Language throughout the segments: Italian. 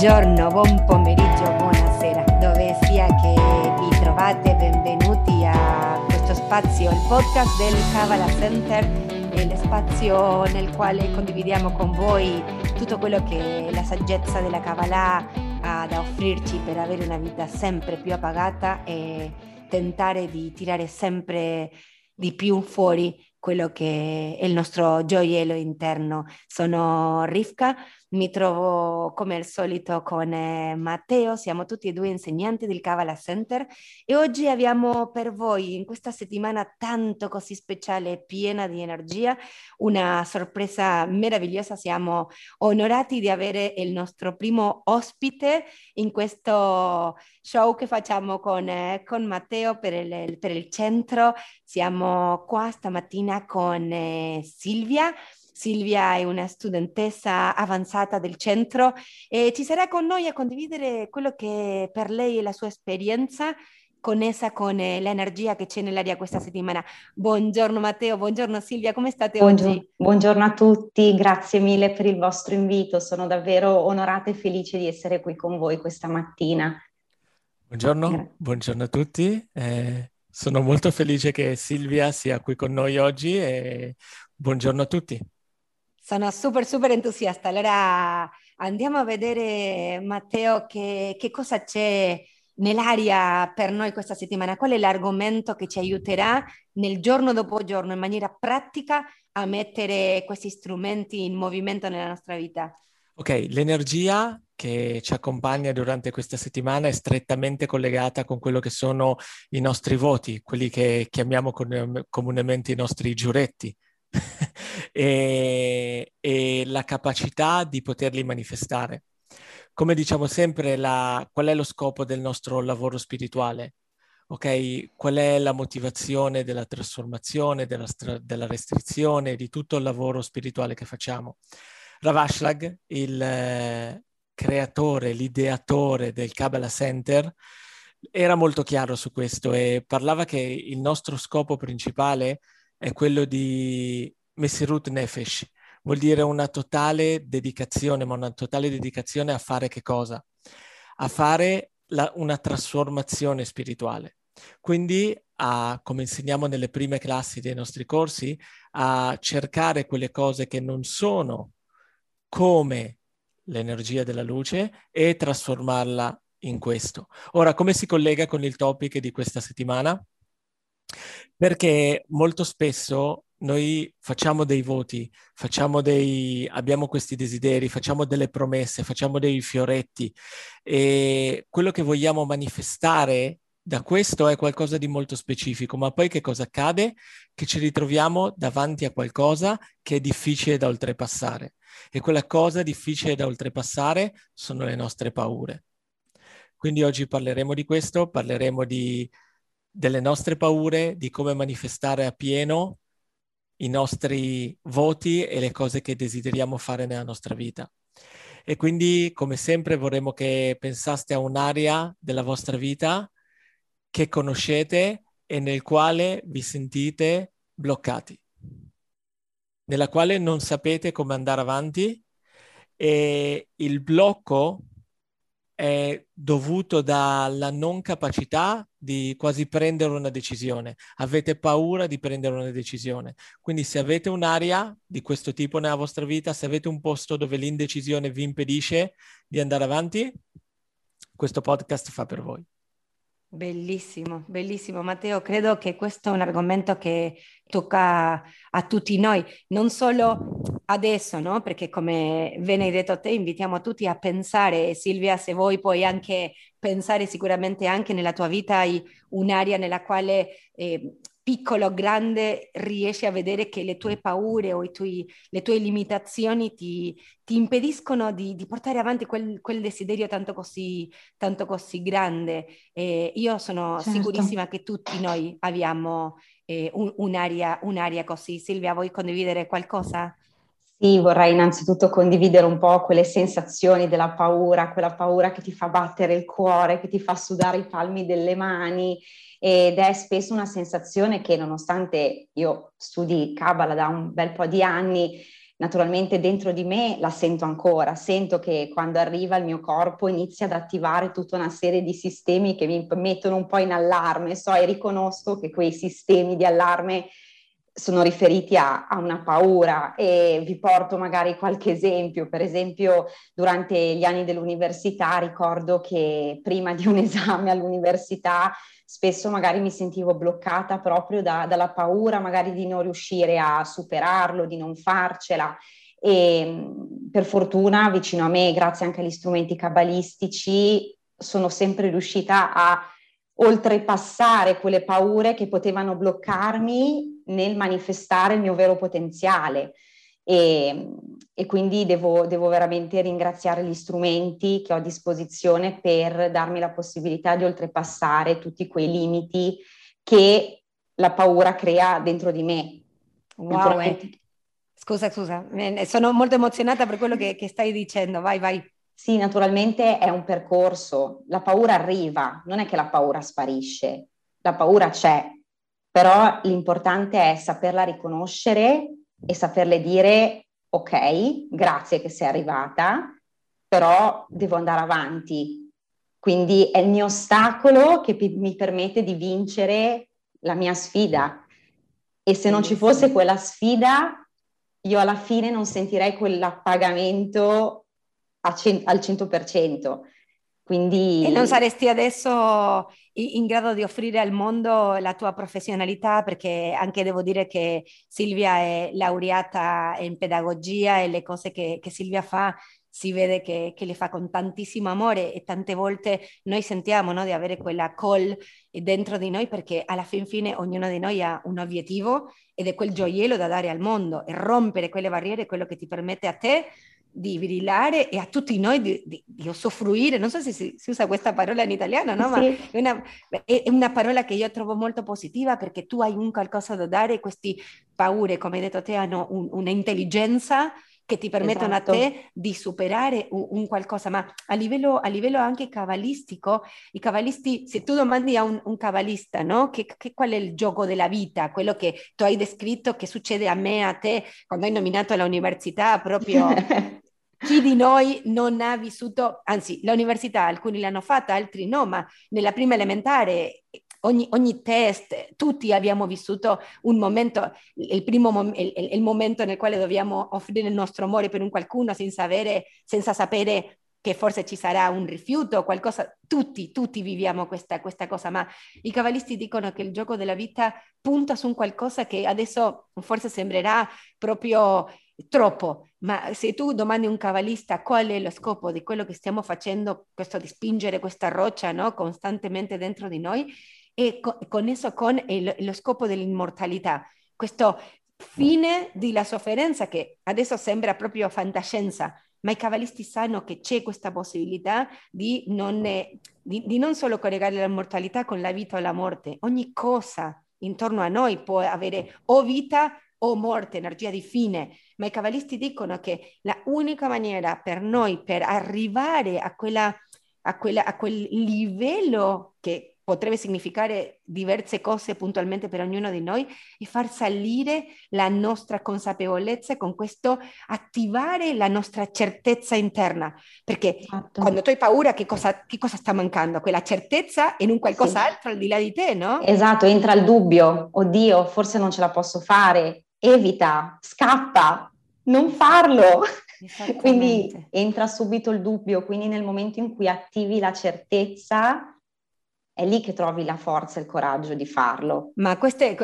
Buongiorno, buon pomeriggio, buonasera, dove sia che vi trovate, benvenuti a questo spazio, il podcast del Kavala Center, lo spazio nel quale condividiamo con voi tutto quello che la saggezza della Kabbalah ha da offrirci per avere una vita sempre più appagata e tentare di tirare sempre di più fuori quello che è il nostro gioiello interno. Sono Rivka, mi trovo come al solito con eh, Matteo, siamo tutti e due insegnanti del Kavala Center e oggi abbiamo per voi in questa settimana tanto così speciale piena di energia una sorpresa meravigliosa. Siamo onorati di avere il nostro primo ospite in questo show che facciamo con, eh, con Matteo per il, per il centro. Siamo qua stamattina con eh, Silvia. Silvia è una studentessa avanzata del centro e ci sarà con noi a condividere quello che per lei è la sua esperienza connessa con eh, l'energia che c'è nell'aria questa settimana. Buongiorno Matteo, buongiorno Silvia, come state buongiorno, oggi? Buongiorno a tutti, grazie mille per il vostro invito, sono davvero onorata e felice di essere qui con voi questa mattina. Buongiorno, buongiorno a tutti, eh, sono molto felice che Silvia sia qui con noi oggi e buongiorno a tutti. Sono super, super entusiasta. Allora andiamo a vedere, Matteo, che, che cosa c'è nell'aria per noi questa settimana. Qual è l'argomento che ci aiuterà nel giorno dopo giorno, in maniera pratica, a mettere questi strumenti in movimento nella nostra vita? Ok, l'energia che ci accompagna durante questa settimana è strettamente collegata con quello che sono i nostri voti, quelli che chiamiamo comunemente i nostri giuretti. e, e, la capacità di poterli manifestare. Come diciamo sempre, la, qual è lo scopo del nostro lavoro spirituale? Ok, qual è la motivazione della trasformazione, della, della restrizione, di tutto il lavoro spirituale che facciamo? Ravashlag, il creatore, l'ideatore del Kabbalah Center, era molto chiaro su questo e parlava che il nostro scopo principale è quello di Messirut Nefesh, vuol dire una totale dedicazione, ma una totale dedicazione a fare che cosa? A fare la, una trasformazione spirituale. Quindi, a, come insegniamo nelle prime classi dei nostri corsi, a cercare quelle cose che non sono come l'energia della luce e trasformarla in questo. Ora, come si collega con il topic di questa settimana? Perché molto spesso noi facciamo dei voti, facciamo dei, abbiamo questi desideri, facciamo delle promesse, facciamo dei fioretti e quello che vogliamo manifestare da questo è qualcosa di molto specifico, ma poi che cosa accade? Che ci ritroviamo davanti a qualcosa che è difficile da oltrepassare e quella cosa difficile da oltrepassare sono le nostre paure. Quindi oggi parleremo di questo, parleremo di, delle nostre paure, di come manifestare a pieno i nostri voti e le cose che desideriamo fare nella nostra vita. E quindi, come sempre, vorremmo che pensaste a un'area della vostra vita che conoscete e nel quale vi sentite bloccati, nella quale non sapete come andare avanti e il blocco è dovuto dalla non capacità di quasi prendere una decisione. Avete paura di prendere una decisione. Quindi se avete un'area di questo tipo nella vostra vita, se avete un posto dove l'indecisione vi impedisce di andare avanti, questo podcast fa per voi. Bellissimo, bellissimo Matteo, credo che questo è un argomento che tocca a tutti noi, non solo adesso, no? perché come bene hai detto te, invitiamo tutti a pensare, Silvia, se vuoi puoi anche pensare sicuramente anche nella tua vita hai un'area nella quale eh, piccolo o grande riesci a vedere che le tue paure o tuoi, le tue limitazioni ti, ti impediscono di, di, portare avanti quel, quel desiderio tanto così, tanto così grande. E io sono certo. sicurissima che tutti noi abbiamo eh, un, un'area, un'area così. Silvia, vuoi condividere qualcosa? Sì, vorrei innanzitutto condividere un po' quelle sensazioni della paura, quella paura che ti fa battere il cuore, che ti fa sudare i palmi delle mani ed è spesso una sensazione che nonostante io studi Kabbalah da un bel po' di anni, naturalmente dentro di me la sento ancora, sento che quando arriva il mio corpo inizia ad attivare tutta una serie di sistemi che mi mettono un po' in allarme, so e riconosco che quei sistemi di allarme sono riferiti a, a, una paura e vi porto magari qualche esempio. Per esempio, durante gli anni dell'università ricordo che prima di un esame all'università spesso magari mi sentivo bloccata proprio da, dalla paura magari di non riuscire a superarlo, di non farcela. E per fortuna vicino a me, grazie anche agli strumenti cabalistici, sono sempre riuscita a oltrepassare quelle paure che potevano bloccarmi nel manifestare il mio vero potenziale. E, e quindi devo, devo, veramente ringraziare gli strumenti che ho a disposizione per darmi la possibilità di oltrepassare tutti quei limiti che la paura crea dentro di me. Wow, eh. scusa, scusa, sono molto emozionata per quello che, che stai dicendo, vai, vai. Sì, naturalmente è un percorso, la paura arriva, non è che la paura sparisce, la paura c'è, però l'importante è saperla riconoscere e saperle dire ok, grazie che sei arrivata, però devo andare avanti. Quindi è il mio ostacolo che mi permette di vincere la mia sfida. E se non ci fosse quella sfida, io alla fine non sentirei quell'appagamento al 100%. Quindi... E non saresti adesso in grado di offrire al mondo la tua professionalità, perché anche devo dire che Silvia è laureata in pedagogia e le cose che, che Silvia fa si vede che, che, le fa con tantissimo amore e tante volte noi sentiamo no, di avere quella call dentro di noi perché alla fin fine ognuno di noi ha un obiettivo ed è quel gioiello da dare al mondo e rompere quelle barriere è quello che ti permette a te di brillare e a tutti noi di, di, di usufruire, non so se si, si, usa questa parola in italiano, no? ma è, una, è, una, parola che io trovo molto positiva perché tu hai un qualcosa da dare, queste paure, come hai detto te, hanno un, un'intelligenza che ti permettono esatto. a te di superare un, un qualcosa, ma a livello, a livello, anche cabalistico, i cabalisti, se tu domandi a un, un cabalista, no? Che, che, qual è il gioco della vita, quello che tu hai descritto, che succede a me, a te, quando hai nominato all'università, proprio chi di noi non ha vissuto, anzi l'università alcuni l'hanno fatta, altri no, ma nella prima elementare ogni, ogni, test, tutti abbiamo vissuto un momento, il primo mom- il, il, momento nel quale dobbiamo offrire il nostro amore per un qualcuno senza, avere, senza sapere che forse ci sarà un rifiuto, qualcosa, tutti, tutti viviamo questa, questa, cosa, ma i cabalisti dicono che il gioco della vita punta su un qualcosa che adesso forse sembrerà proprio troppo, ma se tu domandi a un cavalista qual è lo scopo di quello che stiamo facendo, questo di spingere questa roccia no, costantemente dentro di noi, e co- con esso con il, lo scopo dell'immortalità, questo fine della sofferenza che adesso sembra proprio fantascienza, ma i cavalisti sanno che c'è questa possibilità di non, di, di non solo collegare la mortalità con la vita o la morte, ogni cosa intorno a noi può avere o vita o morte, energia di fine, ma i cavalisti dicono che la unica maniera per noi per arrivare a, quella, a, quella, a quel livello che potrebbe significare diverse cose puntualmente per ognuno di noi e far salire la nostra consapevolezza con questo attivare la nostra certezza interna. Perché esatto. quando tu hai paura, che cosa, che cosa, sta mancando? Quella certezza in un qualcos'altro sì. al di là di te, no? Esatto, entra il dubbio, oddio, forse non ce la posso fare, evita, scappa, non farlo. Quindi entra subito il dubbio, quindi nel momento in cui attivi la certezza è lì che trovi la forza e il coraggio di farlo. Ma queste,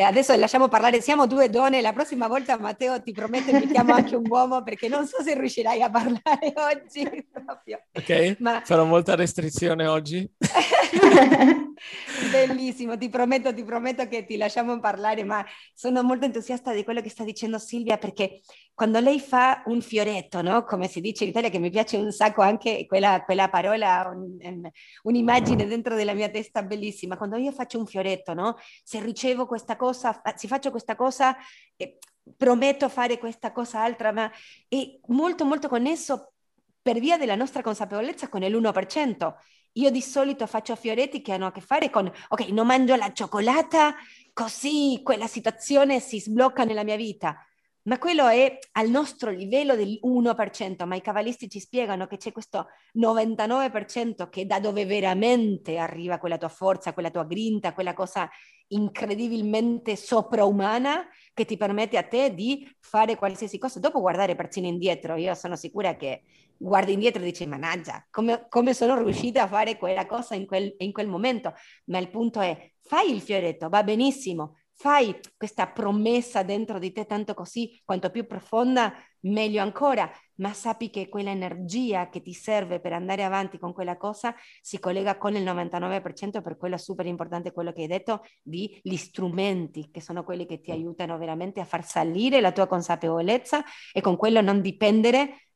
adesso lasciamo parlare, siamo due donne, la prossima volta Matteo ti prometto invitiamo anche un uomo perché non so se riuscirai a parlare oggi. Proprio. Ok, Ma... farò molta restrizione oggi. Bellissimo, ti prometto, ti prometto che ti lasciamo parlare, ma sono molto entusiasta di quello che sta dicendo Silvia perché quando lei fa un fioretto, no? come si dice in Italia, che mi piace un sacco anche quella, quella parola, un, un'immagine dentro della mia testa bellissima, quando io faccio un fioretto, no? se ricevo questa cosa, se faccio questa cosa, eh, prometto fare questa cosa altra, ma è molto molto connesso per via della nostra consapevolezza con l'1%. Io di solito faccio fioretti che hanno a che fare con, ok, non mangio la cioccolata, così quella situazione si sblocca nella mia vita. Ma quello è al nostro livello del 1%, ma i cabalisti ci spiegano che c'è questo 99% che da dove veramente arriva quella tua forza, quella tua grinta, quella cosa incredibilmente sopraumana che ti permette a te di fare qualsiasi cosa. Dopo guardare persino indietro, io sono sicura che guardi indietro e dici, managgia, come, come sono riuscita a fare quella cosa in quel, in quel momento? Ma il punto è, fai il fioretto, va benissimo, fai questa promessa dentro di te tanto così, quanto più profonda, meglio ancora, ma sappi che quella energia che ti serve per andare avanti con quella cosa si collega con il 99%, per quello è super importante quello che hai detto, di gli strumenti, che sono quelli che ti aiutano veramente a far salire la tua consapevolezza e con quello non dipendere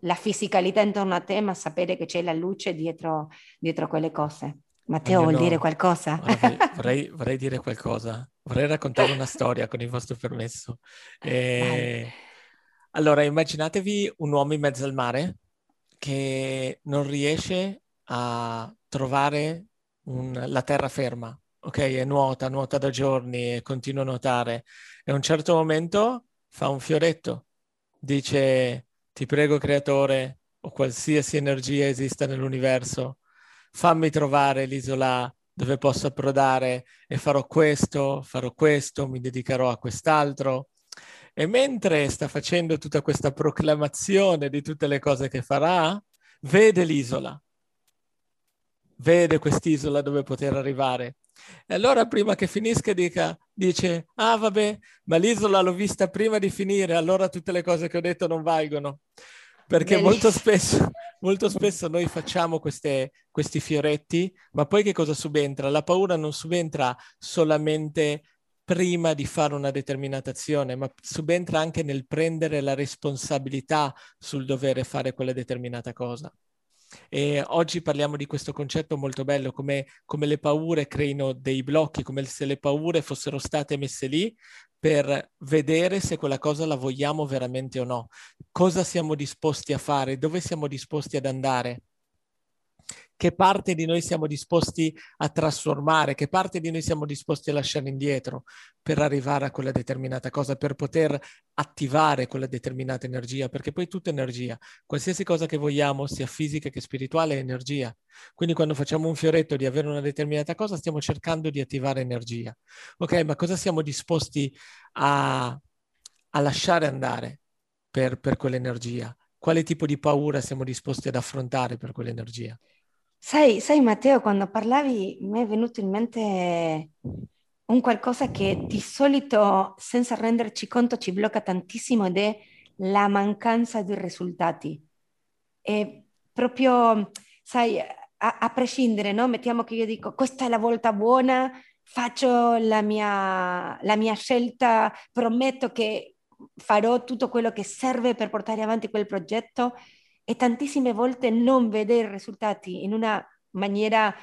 la fisicalità intorno a te, ma sapere che c'è la luce dietro, dietro quelle cose. Matteo, vuol dire qualcosa? Vorrei, vorrei, dire qualcosa. Vorrei raccontare una storia con il vostro permesso. E... Allora, immaginatevi un uomo in mezzo al mare che non riesce a trovare un... la terraferma. Ok, e nuota, nuota da giorni e continua a nuotare. E a un certo momento fa un fioretto. Dice, ti prego, creatore, o qualsiasi energia esista nell'universo, fammi trovare l'isola dove posso approdare e farò questo, farò questo, mi dedicherò a quest'altro. E mentre sta facendo tutta questa proclamazione di tutte le cose che farà, vede l'isola, vede quest'isola dove poter arrivare. E allora prima che finisca dica, dice, ah vabbè, ma l'isola l'ho vista prima di finire, allora tutte le cose che ho detto non valgono. Perché molto spesso, molto spesso, noi facciamo queste, questi fioretti, ma poi che cosa subentra? La paura non subentra solamente prima di fare una determinata azione, ma subentra anche nel prendere la responsabilità sul dovere fare quella determinata cosa. E oggi parliamo di questo concetto molto bello, come, come, le paure creino dei blocchi, come se le paure fossero state messe lì per vedere se quella cosa la vogliamo veramente o no, cosa siamo disposti a fare, dove siamo disposti ad andare che parte di noi siamo disposti a trasformare, che parte di noi siamo disposti a lasciare indietro per arrivare a quella determinata cosa, per poter attivare quella determinata energia, perché poi tutta energia, qualsiasi cosa che vogliamo, sia fisica che spirituale, è energia. Quindi quando facciamo un fioretto di avere una determinata cosa, stiamo cercando di attivare energia. Ok, ma cosa siamo disposti a, a lasciare andare per, per quell'energia? Quale tipo di paura siamo disposti ad affrontare per quell'energia? Sai, sai Matteo, quando parlavi mi è venuto in mente un qualcosa che di solito, senza renderci conto, ci blocca tantissimo ed è la mancanza di risultati. E proprio, sai, a, a prescindere, no? Mettiamo che io dico, questa è la volta buona, faccio la mia, la mia scelta, prometto che farò tutto quello che serve per portare avanti quel progetto e tantissime volte non vedere risultati in una maniera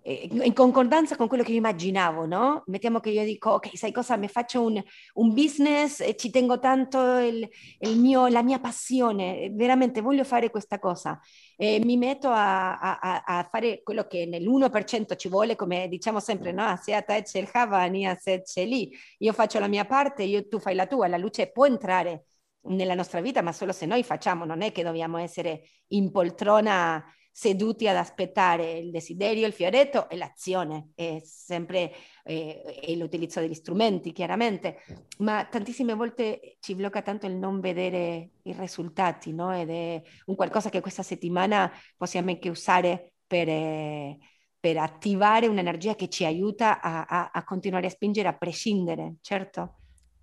eh, in concordanza con quello che io immaginavo, no? Mettiamo che io dico, ok, sai cosa, mi faccio un, un business e ci tengo tanto il, il mio, la mia passione, veramente voglio fare questa cosa. E mi metto a, a, a fare quello che nell'1% ci vuole, come diciamo sempre, no? Se a te c'è il Havani, a se c'è lì. Io faccio la mia parte, io, tu fai la tua, la luce può entrare nella nostra vita, ma solo se noi facciamo, non è che dobbiamo essere in poltrona seduti ad aspettare il desiderio, il fioretto e l'azione, è sempre eh, l'utilizzo degli strumenti, chiaramente, ma tantissime volte ci blocca tanto il non vedere i risultati, no? Ed è un qualcosa che questa settimana possiamo anche usare per... Eh, per attivare un'energia che ci aiuta a, a, a continuare a spingere a prescindere, certo?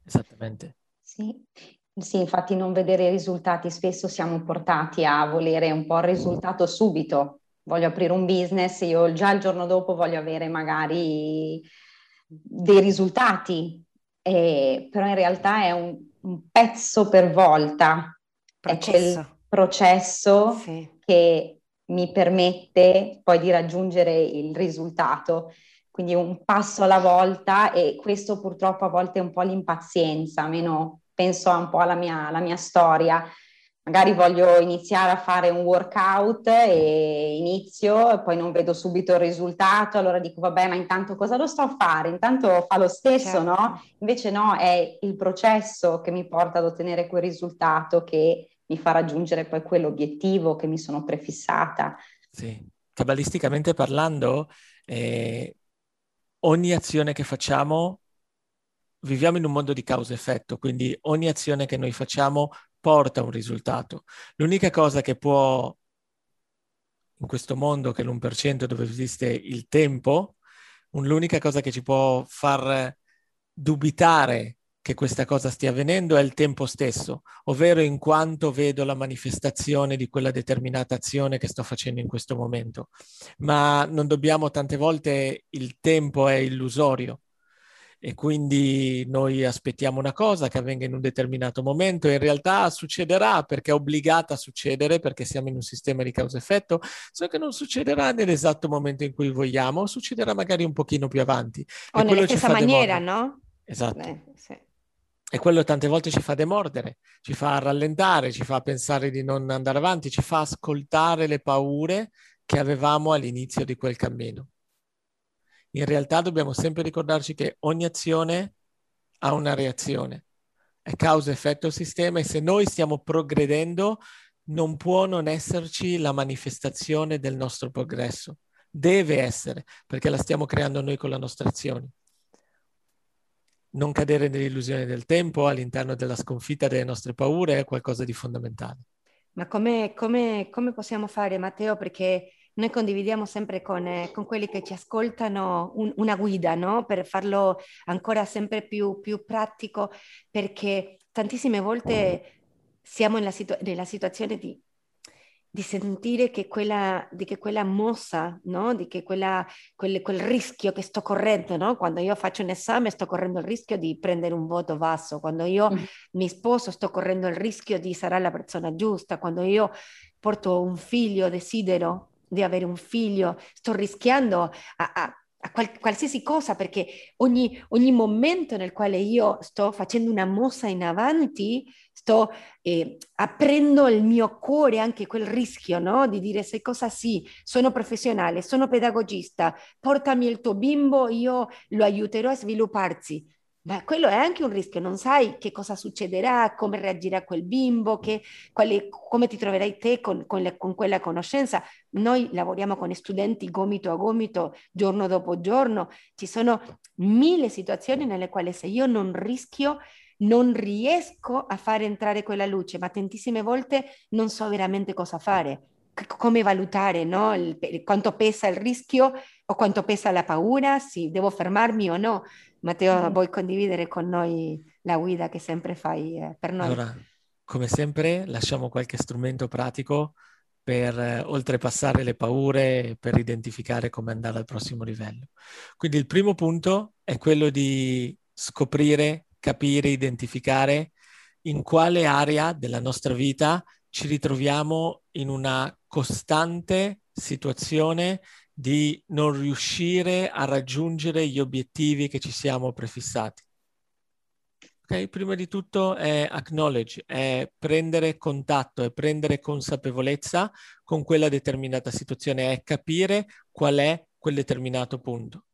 Esattamente. Sì, sì, infatti non vedere i risultati, spesso siamo portati a volere un po' il risultato subito. Voglio aprire un business, io già il giorno dopo voglio avere magari dei risultati, eh, però in realtà è un, un pezzo per volta, processo. è quel processo sì. che mi permette poi di raggiungere il risultato. Quindi un passo alla volta e questo purtroppo a volte è un po' l'impazienza, meno penso un po' alla mia, alla mia storia. magari voglio iniziare a fare un workout e inizio e poi non vedo subito il risultato, allora dico vabbè ma intanto cosa lo sto a fare? Intanto fa lo stesso, certo. no? Invece no, è il processo che mi porta ad ottenere quel risultato che mi fa raggiungere poi quell'obiettivo che mi sono prefissata. Sì, cabalisticamente parlando, eh, ogni azione che facciamo viviamo in un mondo di causa-effetto, quindi ogni azione che noi facciamo porta a un risultato. L'unica cosa che può, in questo mondo che è l'1% dove esiste il tempo, l'unica cosa che ci può far dubitare che questa cosa stia avvenendo è il tempo stesso, ovvero in quanto vedo la manifestazione di quella determinata azione che sto facendo in questo momento. Ma non dobbiamo tante volte, il tempo è illusorio e quindi noi aspettiamo una cosa che avvenga in un determinato momento e in realtà succederà perché è obbligata a succedere perché siamo in un sistema di causa-effetto, solo che non succederà nell'esatto momento in cui vogliamo, succederà magari un pochino più avanti. O nella stessa maniera, no? Esatto. Eh, sì. E quello tante volte ci fa demordere, ci fa rallentare, ci fa pensare di non andare avanti, ci fa ascoltare le paure che avevamo all'inizio di quel cammino in realtà dobbiamo sempre ricordarci che ogni azione ha una reazione, è causa-effetto sistema e se noi stiamo progredendo non può non esserci la manifestazione del nostro progresso. Deve essere, perché la stiamo creando noi con la nostra azione. Non cadere nell'illusione del tempo all'interno della sconfitta delle nostre paure è qualcosa di fondamentale. Ma come, come, come possiamo fare, Matteo? Perché noi condividiamo sempre con, eh, con quelli che ci ascoltano un, una guida, no? Per farlo ancora sempre più, più pratico, perché tantissime volte siamo nella, situ- nella situazione di, di sentire che quella, di che quella mossa, no? di che quella, quel, quel, rischio che sto correndo, no? quando io faccio un esame sto correndo il rischio di prendere un voto basso, quando io mm. mi sposo sto correndo il rischio di sarà la persona giusta, quando io porto un figlio, desidero di avere un figlio, sto rischiando a, a, a qual, qualsiasi cosa perché ogni, ogni, momento nel quale io sto facendo una mossa in avanti, sto eh, aprendo il mio cuore anche quel rischio no? di dire se cosa sì, sono professionale, sono pedagogista, portami il tuo bimbo, io lo aiuterò a svilupparsi ma quello è anche un rischio, non sai che cosa succederà, come reagirà quel bimbo, che, quali, come ti troverai te con, con, le, con, quella conoscenza. Noi lavoriamo con studenti gomito a gomito, giorno dopo giorno, ci sono mille situazioni nelle quali se io non rischio, non riesco a fare entrare quella luce, ma tantissime volte non so veramente cosa fare, come valutare no? il, quanto pesa il rischio o quanto pesa la paura, se devo fermarmi o no. Matteo, mm. vuoi condividere con noi la guida che sempre fai eh, per noi? Allora, come sempre, lasciamo qualche strumento pratico per eh, oltrepassare le paure, per identificare come andare al prossimo livello. Quindi il primo punto è quello di scoprire, capire, identificare in quale area della nostra vita ci ritroviamo in una costante situazione di non riuscire a raggiungere gli obiettivi che ci siamo prefissati. Okay? Prima di tutto è acknowledge, è prendere contatto, è prendere consapevolezza con quella determinata situazione, è capire qual è quel determinato punto.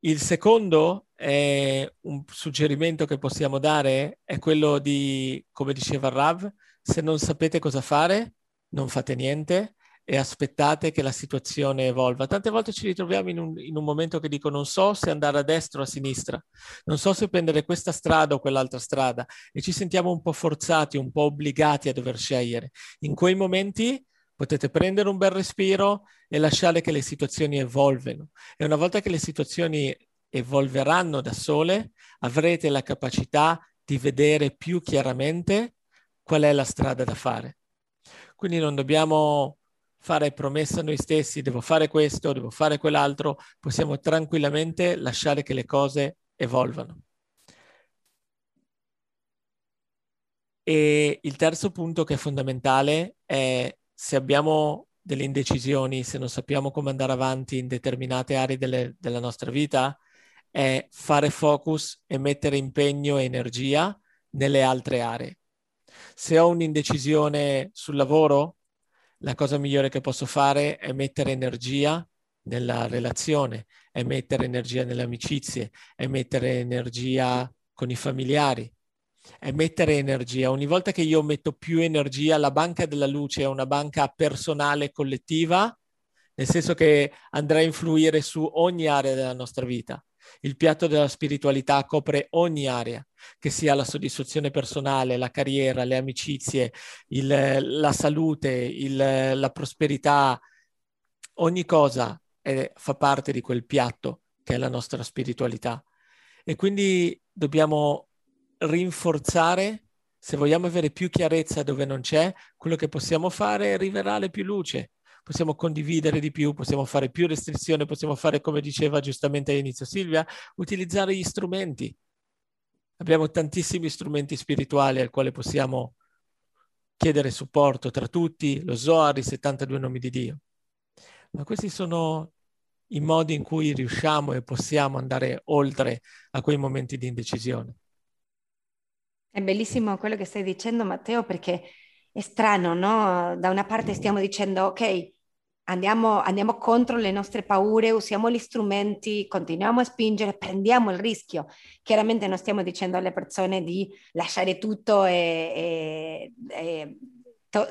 Il secondo è un suggerimento che possiamo dare, è quello di, come diceva Rav, se non sapete cosa fare, non fate niente, e aspettate che la situazione evolva. Tante volte ci ritroviamo in un, in un, momento che dico non so se andare a destra o a sinistra, non so se prendere questa strada o quell'altra strada e ci sentiamo un po' forzati, un po' obbligati a dover scegliere. In quei momenti potete prendere un bel respiro e lasciare che le situazioni evolveno. E una volta che le situazioni evolveranno da sole, avrete la capacità di vedere più chiaramente qual è la strada da fare. Quindi non dobbiamo fare promessa a noi stessi, devo fare questo, devo fare quell'altro, possiamo tranquillamente lasciare che le cose evolvano. E il terzo punto che è fondamentale è se abbiamo delle indecisioni, se non sappiamo come andare avanti in determinate aree delle, della nostra vita, è fare focus e mettere impegno e energia nelle altre aree. Se ho un'indecisione sul lavoro, la cosa migliore che posso fare è mettere energia nella relazione, è mettere energia nelle amicizie, è mettere energia con i familiari, è mettere energia. Ogni volta che io metto più energia, la banca della luce è una banca personale collettiva, nel senso che andrà a influire su ogni area della nostra vita. Il piatto della spiritualità copre ogni area, che sia la soddisfazione personale, la carriera, le amicizie, il, la salute, il, la prosperità, ogni cosa è, fa parte di quel piatto che è la nostra spiritualità. E quindi dobbiamo rinforzare, se vogliamo avere più chiarezza dove non c'è, quello che possiamo fare è rivelare più luce, possiamo condividere di più, possiamo fare più restrizioni, possiamo fare, come diceva giustamente all'inizio Silvia, utilizzare gli strumenti. Abbiamo tantissimi strumenti spirituali al quale possiamo chiedere supporto, tra tutti lo Zohar, i 72 nomi di Dio. Ma questi sono i modi in cui riusciamo e possiamo andare oltre a quei momenti di indecisione. È bellissimo quello che stai dicendo, Matteo, perché è strano, no? Da una parte stiamo dicendo, ok, andiamo, andiamo contro le nostre paure, usiamo gli strumenti, continuiamo a spingere, prendiamo il rischio. Chiaramente non stiamo dicendo alle persone di lasciare tutto e, e, e to,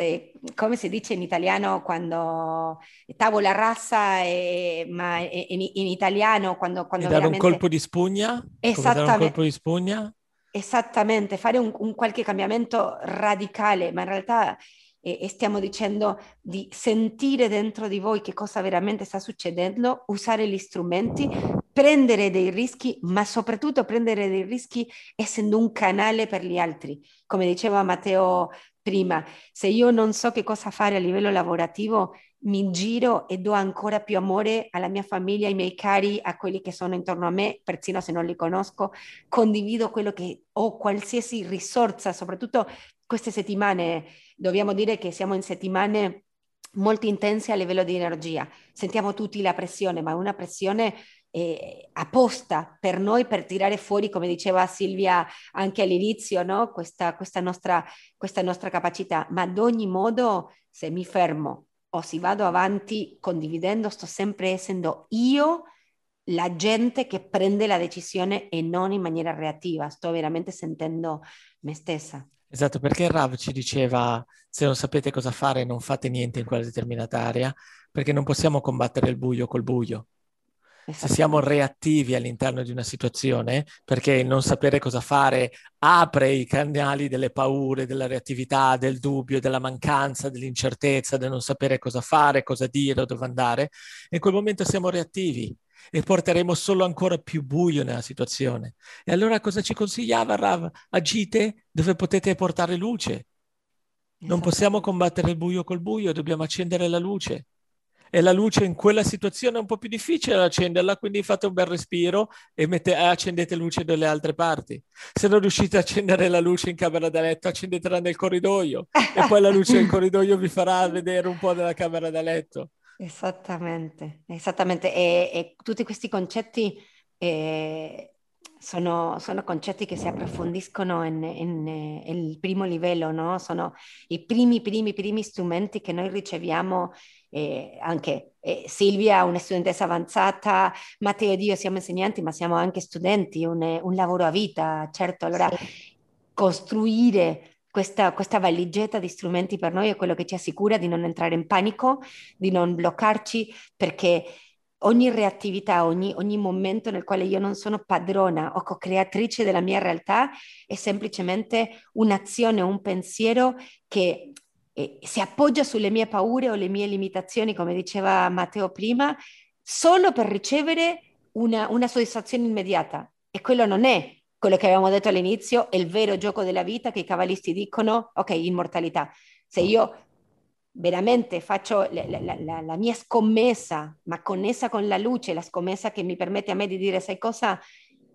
come si dice in italiano quando tavola rassa, e, ma in, in, italiano quando... quando dare veramente... un colpo di spugna? Esattamente. un colpo di spugna? Esattamente, fare un, un qualche cambiamento radicale, ma in realtà e, e, stiamo dicendo di sentire dentro di voi che cosa veramente sta succedendo, usare gli strumenti, prendere dei rischi, ma soprattutto prendere dei rischi essendo un canale per gli altri. Come diceva Matteo prima, se io non so che cosa fare a livello lavorativo, mi giro e do ancora più amore alla mia famiglia, ai miei cari, a quelli che sono intorno a me, persino se non li conosco, condivido quello che ho, qualsiasi risorsa, soprattutto queste settimane, dobbiamo dire che siamo in settimane molto intense a livello di energia, sentiamo tutti la pressione, ma una pressione eh, apposta per noi per tirare fuori, come diceva Silvia anche all'inizio, no? questa, questa, nostra, questa nostra capacità, ma ad ogni modo se mi fermo o se vado avanti condividendo, sto sempre essendo io la gente che prende la decisione e non in maniera reattiva, sto veramente sentendo me stessa. Esatto, perché Rav ci diceva se non sapete cosa fare non fate niente in quella determinata area, perché non possiamo combattere il buio col buio. Se siamo reattivi all'interno di una situazione, perché il non sapere cosa fare apre i canali delle paure, della reattività, del dubbio, della mancanza, dell'incertezza, del non sapere cosa fare, cosa dire o dove andare, in quel momento siamo reattivi e porteremo solo ancora più buio nella situazione. E allora cosa ci consigliava Rav? Agite dove potete portare luce. Non possiamo combattere il buio col buio, dobbiamo accendere la luce e la luce in quella situazione è un po' più difficile accenderla, quindi fate un bel respiro e mette, accendete luce dalle altre parti. Se non riuscite a accendere la luce in camera da letto, accendetela nel corridoio e poi la luce del corridoio vi farà vedere un po' della camera da letto. Esattamente, esattamente. E, e tutti questi concetti eh, sono, sono, concetti che si approfondiscono in il primo livello, no? sono i primi, primi, primi strumenti che noi riceviamo eh, anche eh, Silvia, una studentessa avanzata, Matteo ed io siamo insegnanti, ma siamo anche studenti, un, un lavoro a vita, certo. Allora, sì. costruire questa, questa, valigetta di strumenti per noi è quello che ci assicura di non entrare in panico, di non bloccarci, perché ogni reattività, ogni, ogni momento nel quale io non sono padrona o co-creatrice della mia realtà è semplicemente un'azione, un pensiero che eh, si appoggia sulle mie paure o le mie limitazioni, come diceva Matteo prima, solo per ricevere una, una soddisfazione immediata. E quello non è quello che avevamo detto all'inizio, è il vero gioco della vita che i cavalisti dicono, ok, immortalità. Se io veramente faccio la, la, la, la, mia scommessa, ma connessa con la luce, la scommessa che mi permette a me di dire, sai cosa,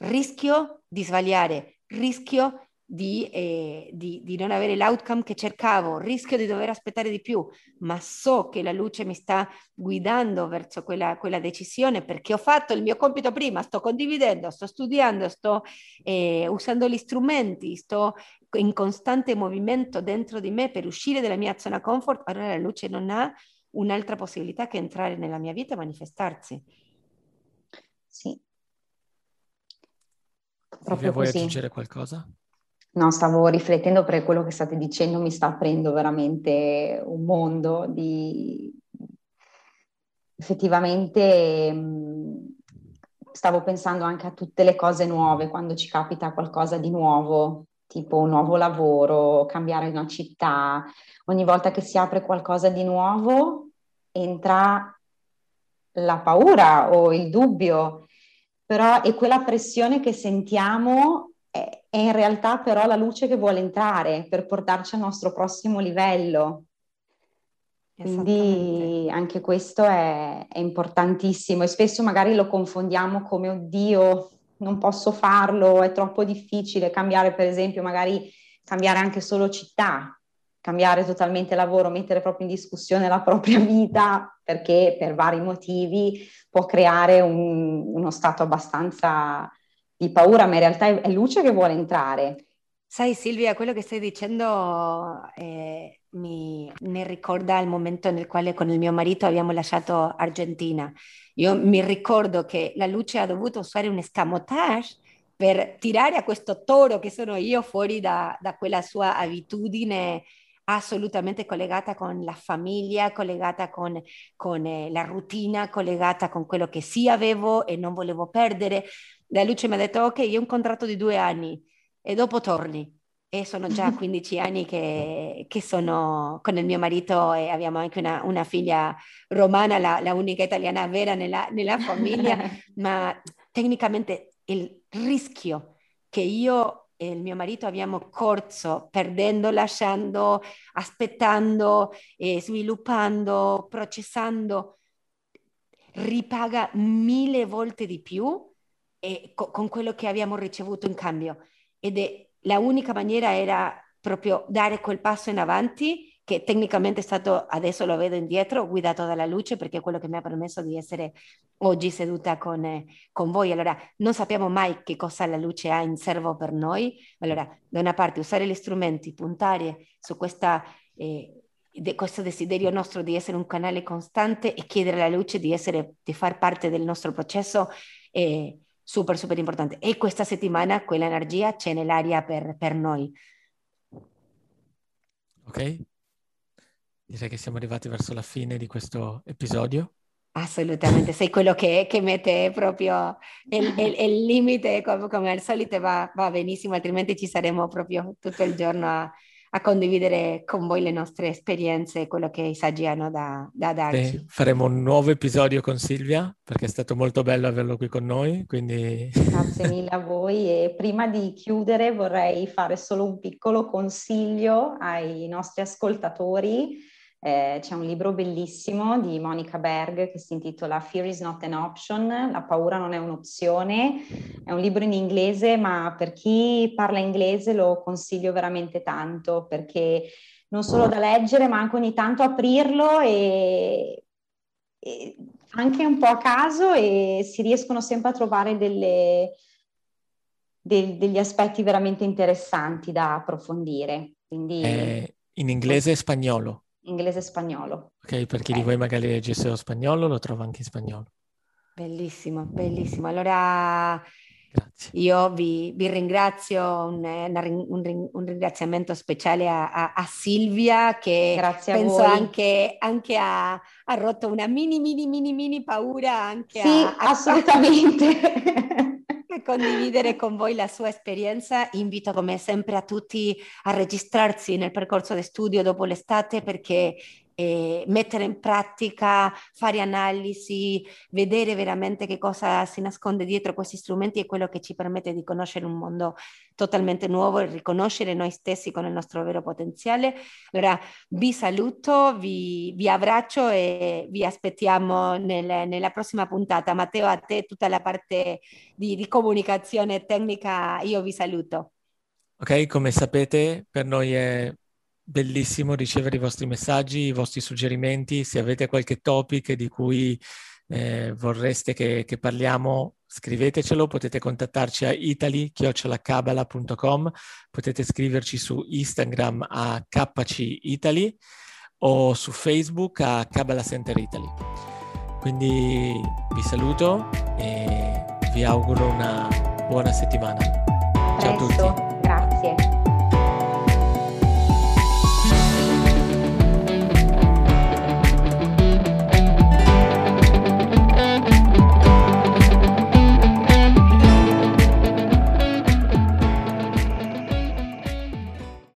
rischio di sbagliare, rischio di, eh, di, di, non avere l'outcome che cercavo, rischio di dover aspettare di più, ma so che la luce mi sta guidando verso quella, quella decisione perché ho fatto il mio compito prima, sto condividendo, sto studiando, sto eh, usando gli strumenti, sto in costante movimento dentro di me per uscire dalla mia zona comfort, allora la luce non ha un'altra possibilità che entrare nella mia vita e manifestarsi. Sì. Proprio vuoi così. aggiungere qualcosa? No, stavo riflettendo perché quello che state dicendo mi sta aprendo veramente un mondo di... Effettivamente mm, stavo pensando anche a tutte le cose nuove quando ci capita qualcosa di nuovo, tipo un nuovo lavoro, cambiare una città. Ogni volta che si apre qualcosa di nuovo entra la paura o il dubbio, però è quella pressione che sentiamo è, in realtà però la luce che vuole entrare per portarci al nostro prossimo livello. Quindi anche questo è, è, importantissimo e spesso magari lo confondiamo come oddio, non posso farlo, è troppo difficile cambiare per esempio, magari cambiare anche solo città, cambiare totalmente lavoro, mettere proprio in discussione la propria vita perché per vari motivi può creare un, uno stato abbastanza di paura, ma in realtà è, luce che vuole entrare. Sai Silvia, quello che stai dicendo eh, mi, mi, ricorda il momento nel quale con il mio marito abbiamo lasciato Argentina. Io mi ricordo che la luce ha dovuto usare un escamotage per tirare a questo toro che sono io fuori da, da quella sua abitudine assolutamente collegata con la famiglia, collegata con, con eh, la routine, collegata con quello che sì avevo e non volevo perdere la Luce mi ha detto ok, io ho un contratto di due anni e dopo torni. E sono già 15 anni che, che, sono con il mio marito e abbiamo anche una, una figlia romana, la, la, unica italiana vera nella, nella famiglia, ma tecnicamente il rischio che io e il mio marito abbiamo corso perdendo, lasciando, aspettando, eh, sviluppando, processando, ripaga mille volte di più e co- con quello che abbiamo ricevuto in cambio. Ed è la unica maniera era proprio dare quel passo in avanti che tecnicamente è stato, adesso lo vedo indietro, guidato dalla luce perché è quello che mi ha permesso di essere oggi seduta con, eh, con voi. Allora, non sappiamo mai che cosa la luce ha in serbo per noi. Allora, da una parte usare gli strumenti, puntare su questa... Eh, de questo desiderio nostro di essere un canale costante e chiedere alla luce di, essere, di far parte del nostro processo eh, super, super importante. E questa settimana quell'energia c'è nell'aria per, per noi. Ok, direi che siamo arrivati verso la fine di questo episodio. Assolutamente, sei quello che, che mette proprio il, limite come, come, al solito va, va benissimo, altrimenti ci saremo proprio tutto il giorno a, a condividere con voi le nostre esperienze, quello che i saggi hanno da, da darci. Sì, faremo un nuovo episodio con Silvia perché è stato molto bello averlo qui con noi. Quindi... Grazie mille a voi e prima di chiudere vorrei fare solo un piccolo consiglio ai nostri ascoltatori eh, c'è un libro bellissimo di Monica Berg che si intitola Fear is not an option, la paura non è un'opzione, è un libro in inglese ma per chi parla inglese lo consiglio veramente tanto perché non solo da leggere ma anche ogni tanto aprirlo e, e anche un po' a caso e si riescono sempre a trovare delle, de, degli aspetti veramente interessanti da approfondire. Quindi... È in inglese e spagnolo? Inglese e spagnolo. Ok, per chi okay. di voi magari legge lo spagnolo, lo trova anche in spagnolo. Bellissimo, bellissimo. Allora Grazie. io vi, vi ringrazio, un, un, un, ringraziamento speciale a, a, a Silvia che Grazie penso anche, anche ha, ha, rotto una mini, mini, mini, mini paura anche sì, a, assolutamente. condividere con voi la sua esperienza. Invito come sempre a tutti a registrarsi nel percorso di studio dopo l'estate perché eh, mettere in pratica, fare analisi, vedere veramente che cosa si nasconde dietro questi strumenti è quello che ci permette di conoscere un mondo totalmente nuovo e riconoscere noi stessi con il nostro vero potenziale. Allora vi saluto, vi, vi abbraccio e vi aspettiamo nel, nella prossima puntata. Matteo, a te tutta la parte di, di comunicazione tecnica, io vi saluto. Ok, come sapete, per noi è bellissimo ricevere i vostri messaggi, i vostri suggerimenti. Se avete qualche topic di cui eh, vorreste che, che, parliamo, scrivetecelo, potete contattarci a italy.cabala.com, potete scriverci su Instagram a kcitaly o su Facebook a Kabbalah Center Italy. Quindi vi saluto e vi auguro una buona settimana. Ciao a tutti.